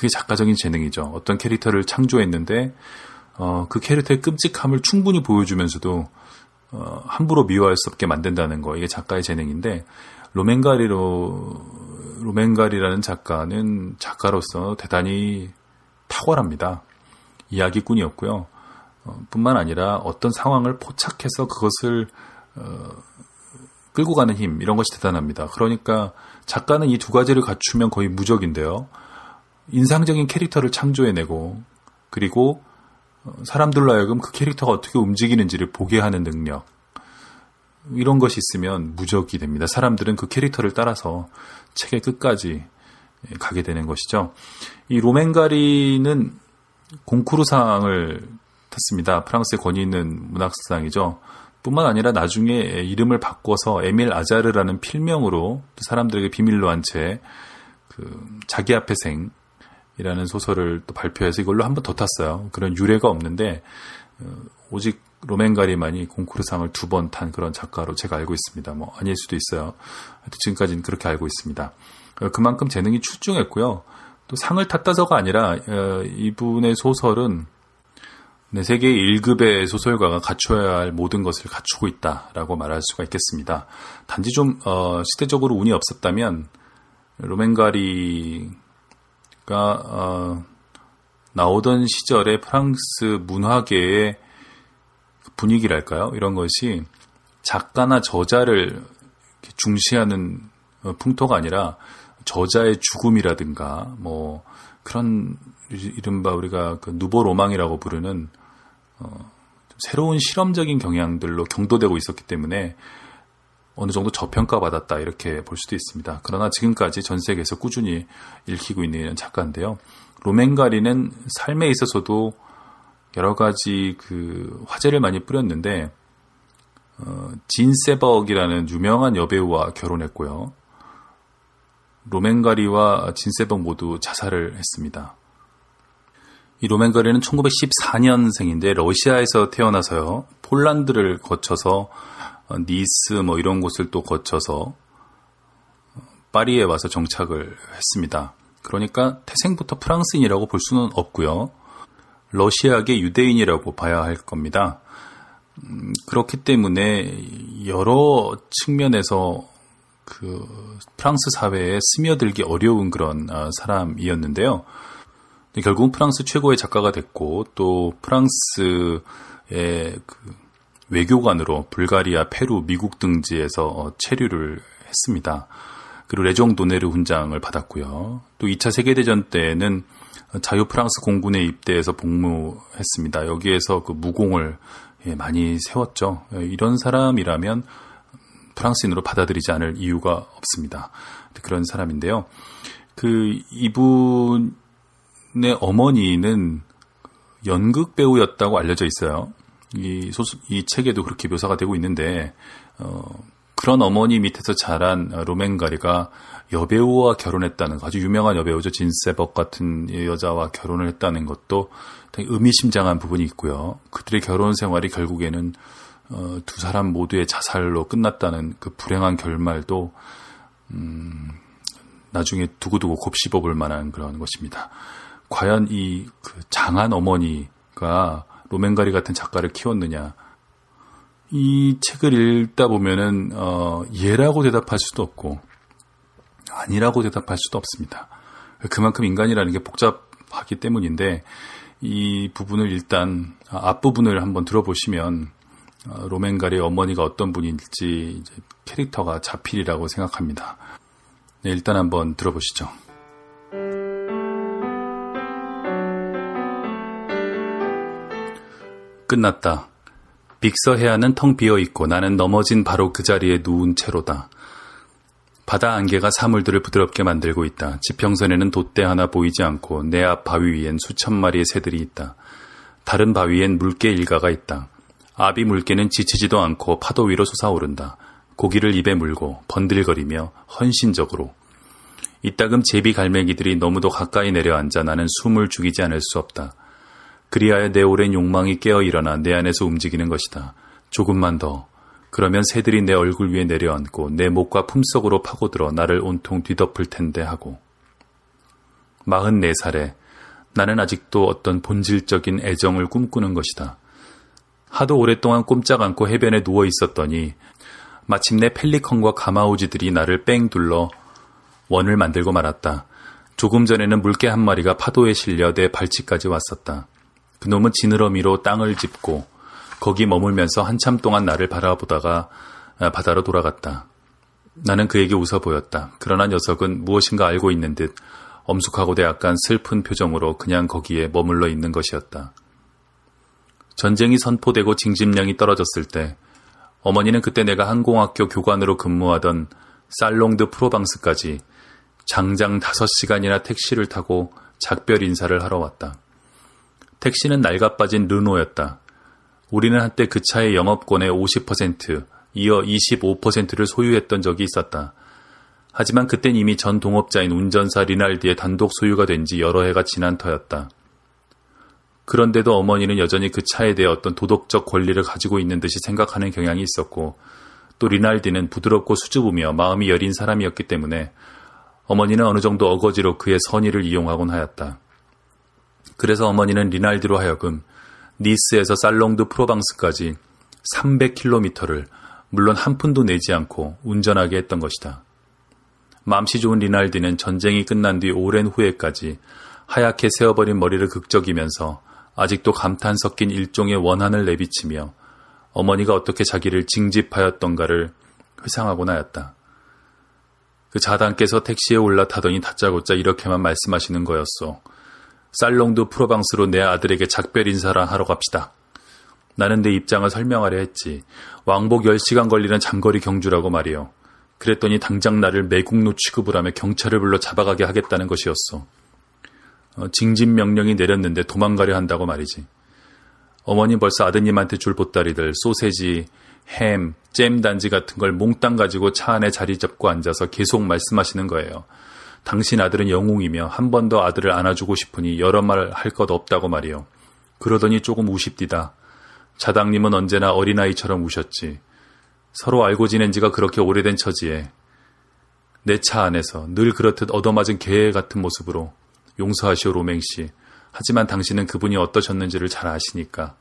그게 작가적인 재능이죠. 어떤 캐릭터를 창조했는데 어, 그 캐릭터의 끔찍함을 충분히 보여주면서도 어, 함부로 미워할 수 없게 만든다는 거 이게 작가의 재능인데 로맨가리로 로맨가리라는 작가는 작가로서 대단히 탁월합니다. 이야기꾼이었고요. 어, 뿐만 아니라 어떤 상황을 포착해서 그것을 어, 끌고 가는 힘 이런 것이 대단합니다. 그러니까 작가는 이 두 가지를 갖추면 거의 무적인데요. 인상적인 캐릭터를 창조해내고 그리고 어, 사람들로 하여금 그 캐릭터가 어떻게 움직이는지를 보게 하는 능력 이런 것이 있으면 무적이 됩니다. 사람들은 그 캐릭터를 따라서 책의 끝까지 가게 되는 것이죠. 이 로맨가리는 공쿠르상을 탔습니다. 프랑스의 권위 있는 문학상이죠. 뿐만 아니라 나중에 이름을 바꿔서 에밀 아자르라는 필명으로 사람들에게 비밀로 한 채 그 자기 앞에 생 이라는 소설을 또 발표해서 이걸로 한 번 더 탔어요. 그런 유래가 없는데 어, 오직 로맨가리만이 공쿠르상을 두 번 탄 그런 작가로 제가 알고 있습니다. 뭐 아닐 수도 있어요. 지금까지는 그렇게 알고 있습니다. 어, 그만큼 재능이 출중했고요. 또 상을 탔다서가 아니라 어, 이분의 소설은 네, 세계 1급의 소설가가 갖춰야 할 모든 것을 갖추고 있다라고 말할 수가 있겠습니다. 단지 좀 어, 시대적으로 운이 없었다면 로맨가리 가 어, 나오던 시절의 프랑스 문화계의 분위기랄까요? 이런 것이 작가나 저자를 중시하는 어, 풍토가 아니라 저자의 죽음이라든가 뭐 그런 이른바 우리가 그 누보 로망이라고 부르는 어, 새로운 실험적인 경향들로 경도되고 있었기 때문에 어느 정도 저평가받았다 이렇게 볼 수도 있습니다. 그러나 지금까지 전 세계에서 꾸준히 읽히고 있는 작가인데요. 로맨가리는 삶에 있어서도 여러 가지 그 화제를 많이 뿌렸는데 어, 진 세벅이라는 유명한 여배우와 결혼했고요. 로맨가리와 진 세벅 모두 자살을 했습니다. 이 로맨가리는 1914년생인데 러시아에서 태어나서요. 폴란드를 거쳐서 어, 니스 뭐 이런 곳을 또 거쳐서 어, 파리에 와서 정착을 했습니다. 그러니까 태생부터 프랑스인이라고 볼 수는 없고요. 러시아계 유대인이라고 봐야 할 겁니다. 음, 그렇기 때문에 여러 측면에서 그 프랑스 사회에 스며들기 어려운 그런 아, 사람이었는데요. 결국은 프랑스 최고의 작가가 됐고 또 프랑스의 그 외교관으로 불가리아, 페루, 미국 등지에서 어, 체류를 했습니다. 그리고 레종 도네르 훈장을 받았고요. 또 2차 세계대전 때는 자유 프랑스 공군에 입대해서 복무했습니다. 여기에서 그 무공을 예, 많이 세웠죠. 예, 이런 사람이라면 프랑스인으로 받아들이지 않을 이유가 없습니다. 그런 사람인데요. 그 이분의 어머니는 연극 배우였다고 알려져 있어요. 이 소수, 이 책에도 그렇게 묘사가 되고 있는데 어, 그런 어머니 밑에서 자란 로맨가리가 여배우와 결혼했다는 아주 유명한 여배우죠 진세벅 같은 여자와 결혼을 했다는 것도 의미심장한 부분이 있고요. 그들의 결혼 생활이 결국에는 어, 두 사람 모두의 자살로 끝났다는 그 불행한 결말도 음, 나중에 두고두고 곱씹어 볼 만한 그런 것입니다. 과연 이 그 장한 어머니가 로맨가리 같은 작가를 키웠느냐? 이 책을 읽다 보면은 어, 예라고 대답할 수도 없고 아니라고 대답할 수도 없습니다. 그만큼 인간이라는 게 복잡하기 때문인데 이 부분을 일단 앞부분을 한번 들어보시면 어, 로맨가리의 어머니가 어떤 분인지 캐릭터가 자필이라고 생각합니다. 네, 일단 한번 들어보시죠. 끝났다. 빅서 해안은 텅 비어 있고 나는 넘어진 바로 그 자리에 누운 채로다. 바다 안개가 사물들을 부드럽게 만들고 있다. 지평선에는 돛대 하나 보이지 않고 내 앞 바위 위엔 수천 마리의 새들이 있다. 다른 바위엔 물개 일가가 있다. 아비 물개는 지치지도 않고 파도 위로 솟아오른다. 고기를 입에 물고 번들거리며 헌신적으로. 이따금 제비 갈매기들이 너무도 가까이 내려앉아 나는 숨을 죽이지 않을 수 없다. 그리하여 내 오랜 욕망이 깨어 일어나 내 안에서 움직이는 것이다. 조금만 더, 그러면 새들이 내 얼굴 위에 내려앉고 내 목과 품속으로 파고들어 나를 온통 뒤덮을 텐데 하고. 44살에 나는 아직도 어떤 본질적인 애정을 꿈꾸는 것이다. 하도 오랫동안 꼼짝 않고 해변에 누워 있었더니 마침내 펠리컨과 가마우지들이 나를 뺑 둘러 원을 만들고 말았다. 조금 전에는 물개 한 마리가 파도에 실려 내 발치까지 왔었다. 그놈은 지느러미로 땅을 짚고 거기 머물면서 한참 동안 나를 바라보다가 아, 바다로 돌아갔다. 나는 그에게 웃어 보였다. 그러나 녀석은 무엇인가 알고 있는 듯 엄숙하고도 약간 슬픈 표정으로 그냥 거기에 머물러 있는 것이었다. 전쟁이 선포되고 징집량이 떨어졌을 때 어머니는 그때 내가 항공학교 교관으로 근무하던 살롱드 프로방스까지 장장 5시간이나 택시를 타고 작별 인사를 하러 왔다. 택시는 낡아빠진 르노였다. 우리는 한때 그 차의 영업권의 50%, 이어 25%를 소유했던 적이 있었다. 하지만 그땐 이미 전 동업자인 운전사 리날디의 단독 소유가 된 지 여러 해가 지난 터였다. 그런데도 어머니는 여전히 그 차에 대해 어떤 도덕적 권리를 가지고 있는 듯이 생각하는 경향이 있었고, 또 리날디는 부드럽고 수줍으며 마음이 여린 사람이었기 때문에 어머니는 어느 정도 어거지로 그의 선의를 이용하곤 하였다. 그래서 어머니는 리날디로 하여금 니스에서 살롱드 프로방스까지 300km를 물론 한 푼도 내지 않고 운전하게 했던 것이다. 맘씨 좋은 리날디는 전쟁이 끝난 뒤 오랜 후에까지 하얗게 세어버린 머리를 극적이면서 아직도 감탄 섞인 일종의 원한을 내비치며 어머니가 어떻게 자기를 징집하였던가를 회상하곤 하였다. 그 자단께서 택시에 올라타더니 다짜고짜 이렇게만 말씀하시는 거였소. 살롱드 프로방스로 내 아들에게 작별 인사를 하러 갑시다. 나는 내 입장을 설명하려 했지. 왕복 10시간 걸리는 장거리 경주라고 말이요. 그랬더니 당장 나를 매국노 취급을 하며 경찰을 불러 잡아가게 하겠다는 것이었어. 어, 징집 명령이 내렸는데 도망가려 한다고 말이지. 어머니 벌써 아드님한테 줄 보따리들, 소세지, 햄, 잼 단지 같은 걸 몽땅 가지고 차 안에 자리 잡고 앉아서 계속 말씀하시는 거예요. 당신 아들은 영웅이며 한 번 더 아들을 안아주고 싶으니 여러 말 할 것 없다고 말이요. 그러더니 조금 우십디다. 자당님은 언제나 어린아이처럼 우셨지. 서로 알고 지낸 지가 그렇게 오래된 처지에 내 차 안에서 늘 그렇듯 얻어맞은 개 같은 모습으로 용서하시오 로맹 씨. 하지만 당신은 그분이 어떠셨는지를 잘 아시니까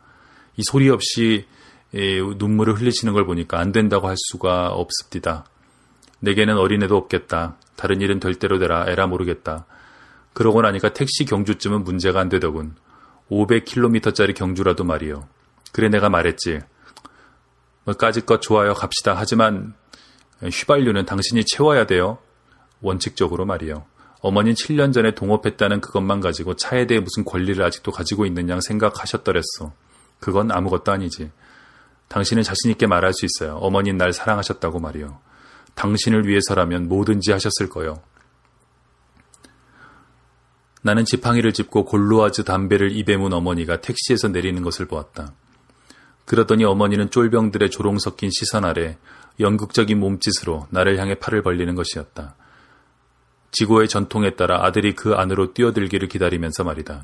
이 소리 없이 눈물을 흘리시는 걸 보니까 안 된다고 할 수가 없습니다. 내게는 어린애도 없겠다. 다른 일은 될 대로 되라. 에라 모르겠다. 그러고 나니까 택시 경주쯤은 문제가 안 되더군. 500km짜리 경주라도 말이요. 그래 내가 말했지. 뭐 까짓것 좋아요 갑시다. 하지만 휘발유는 당신이 채워야 돼요. 원칙적으로 말이요. 어머니는 7년 전에 동업했다는 그것만 가지고 차에 대해 무슨 권리를 아직도 가지고 있느냐 생각하셨더랬어. 그건 아무것도 아니지. 당신은 자신있게 말할 수 있어요. 어머니는 날 사랑하셨다고 말이요. 당신을 위해서라면 뭐든지 하셨을 거요. 나는 지팡이를 짚고 골로아즈 담배를 입에 문 어머니가 택시에서 내리는 것을 보았다. 그러더니 어머니는 쫄병들의 조롱 섞인 시선 아래 연극적인 몸짓으로 나를 향해 팔을 벌리는 것이었다. 지구의 전통에 따라 아들이 그 안으로 뛰어들기를 기다리면서 말이다.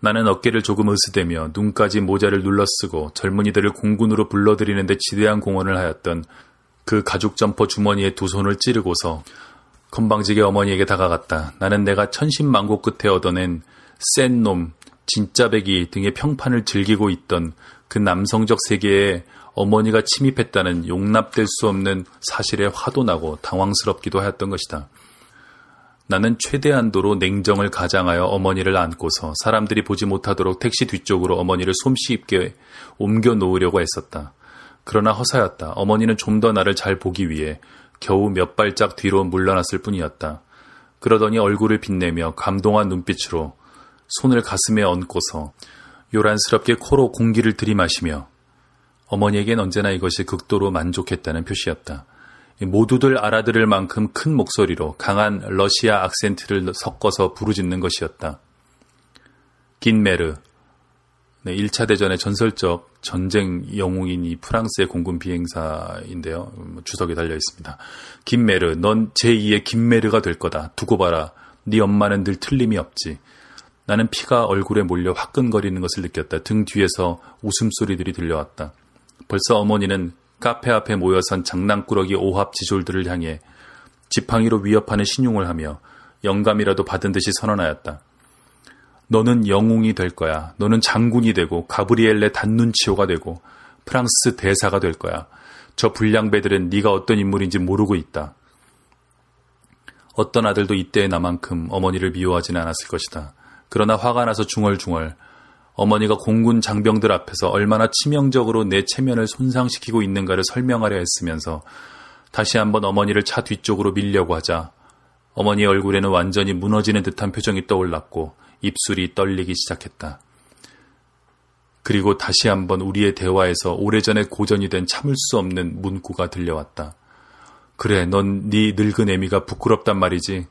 나는 어깨를 조금 으스대며 눈까지 모자를 눌러쓰고 젊은이들을 공군으로 불러들이는데 지대한 공헌을 하였던 그 가죽 점퍼 주머니에 두 손을 찌르고서 건방지게 어머니에게 다가갔다. 나는 내가 천신만고 끝에 얻어낸 센 놈, 진짜 배기 등의 평판을 즐기고 있던 그 남성적 세계에 어머니가 침입했다는 용납될 수 없는 사실에 화도 나고 당황스럽기도 하였던 것이다. 나는 최대한도로 냉정을 가장하여 어머니를 안고서 사람들이 보지 못하도록 택시 뒤쪽으로 어머니를 솜씨 있게 옮겨 놓으려고 했었다. 그러나 허사였다. 어머니는 좀 더 나를 잘 보기 위해 겨우 몇 발짝 뒤로 물러났을 뿐이었다. 그러더니 얼굴을 빛내며 감동한 눈빛으로 손을 가슴에 얹고서 요란스럽게 코로 공기를 들이마시며 어머니에겐 언제나 이것이 극도로 만족했다는 표시였다. 모두들 알아들을 만큼 큰 목소리로 강한 러시아 악센트를 섞어서 부르짖는 것이었다. 긴메르. 네, 1차 대전의 전설적 전쟁 영웅인 이 프랑스의 공군 비행사인데요. 뭐 주석에 달려 있습니다. 김메르, 넌 제2의 김메르가 될 거다. 두고 봐라. 네 엄마는 늘 틀림이 없지. 나는 피가 얼굴에 몰려 화끈거리는 것을 느꼈다. 등 뒤에서 웃음소리들이 들려왔다. 벌써 어머니는 카페 앞에 모여선 장난꾸러기 오합 지졸들을 향해 지팡이로 위협하는 신용을 하며 영감이라도 받은 듯이 선언하였다. 너는 영웅이 될 거야. 너는 장군이 되고 가브리엘레 단눈치오가 되고 프랑스 대사가 될 거야. 저 불량배들은 네가 어떤 인물인지 모르고 있다. 어떤 아들도 이때의 나만큼 어머니를 미워하지는 않았을 것이다. 그러나 화가 나서 중얼중얼 어머니가 공군 장병들 앞에서 얼마나 치명적으로 내 체면을 손상시키고 있는가를 설명하려 했으면서 다시 한번 어머니를 차 뒤쪽으로 밀려고 하자 어머니의 얼굴에는 완전히 무너지는 듯한 표정이 떠올랐고 입술이 떨리기 시작했다. 그리고 다시 한번 우리의 대화에서 오래전에 고전이 된 참을 수 없는 문구가 들려왔다. 그래, 넌 네 늙은 애미가 부끄럽단 말이지.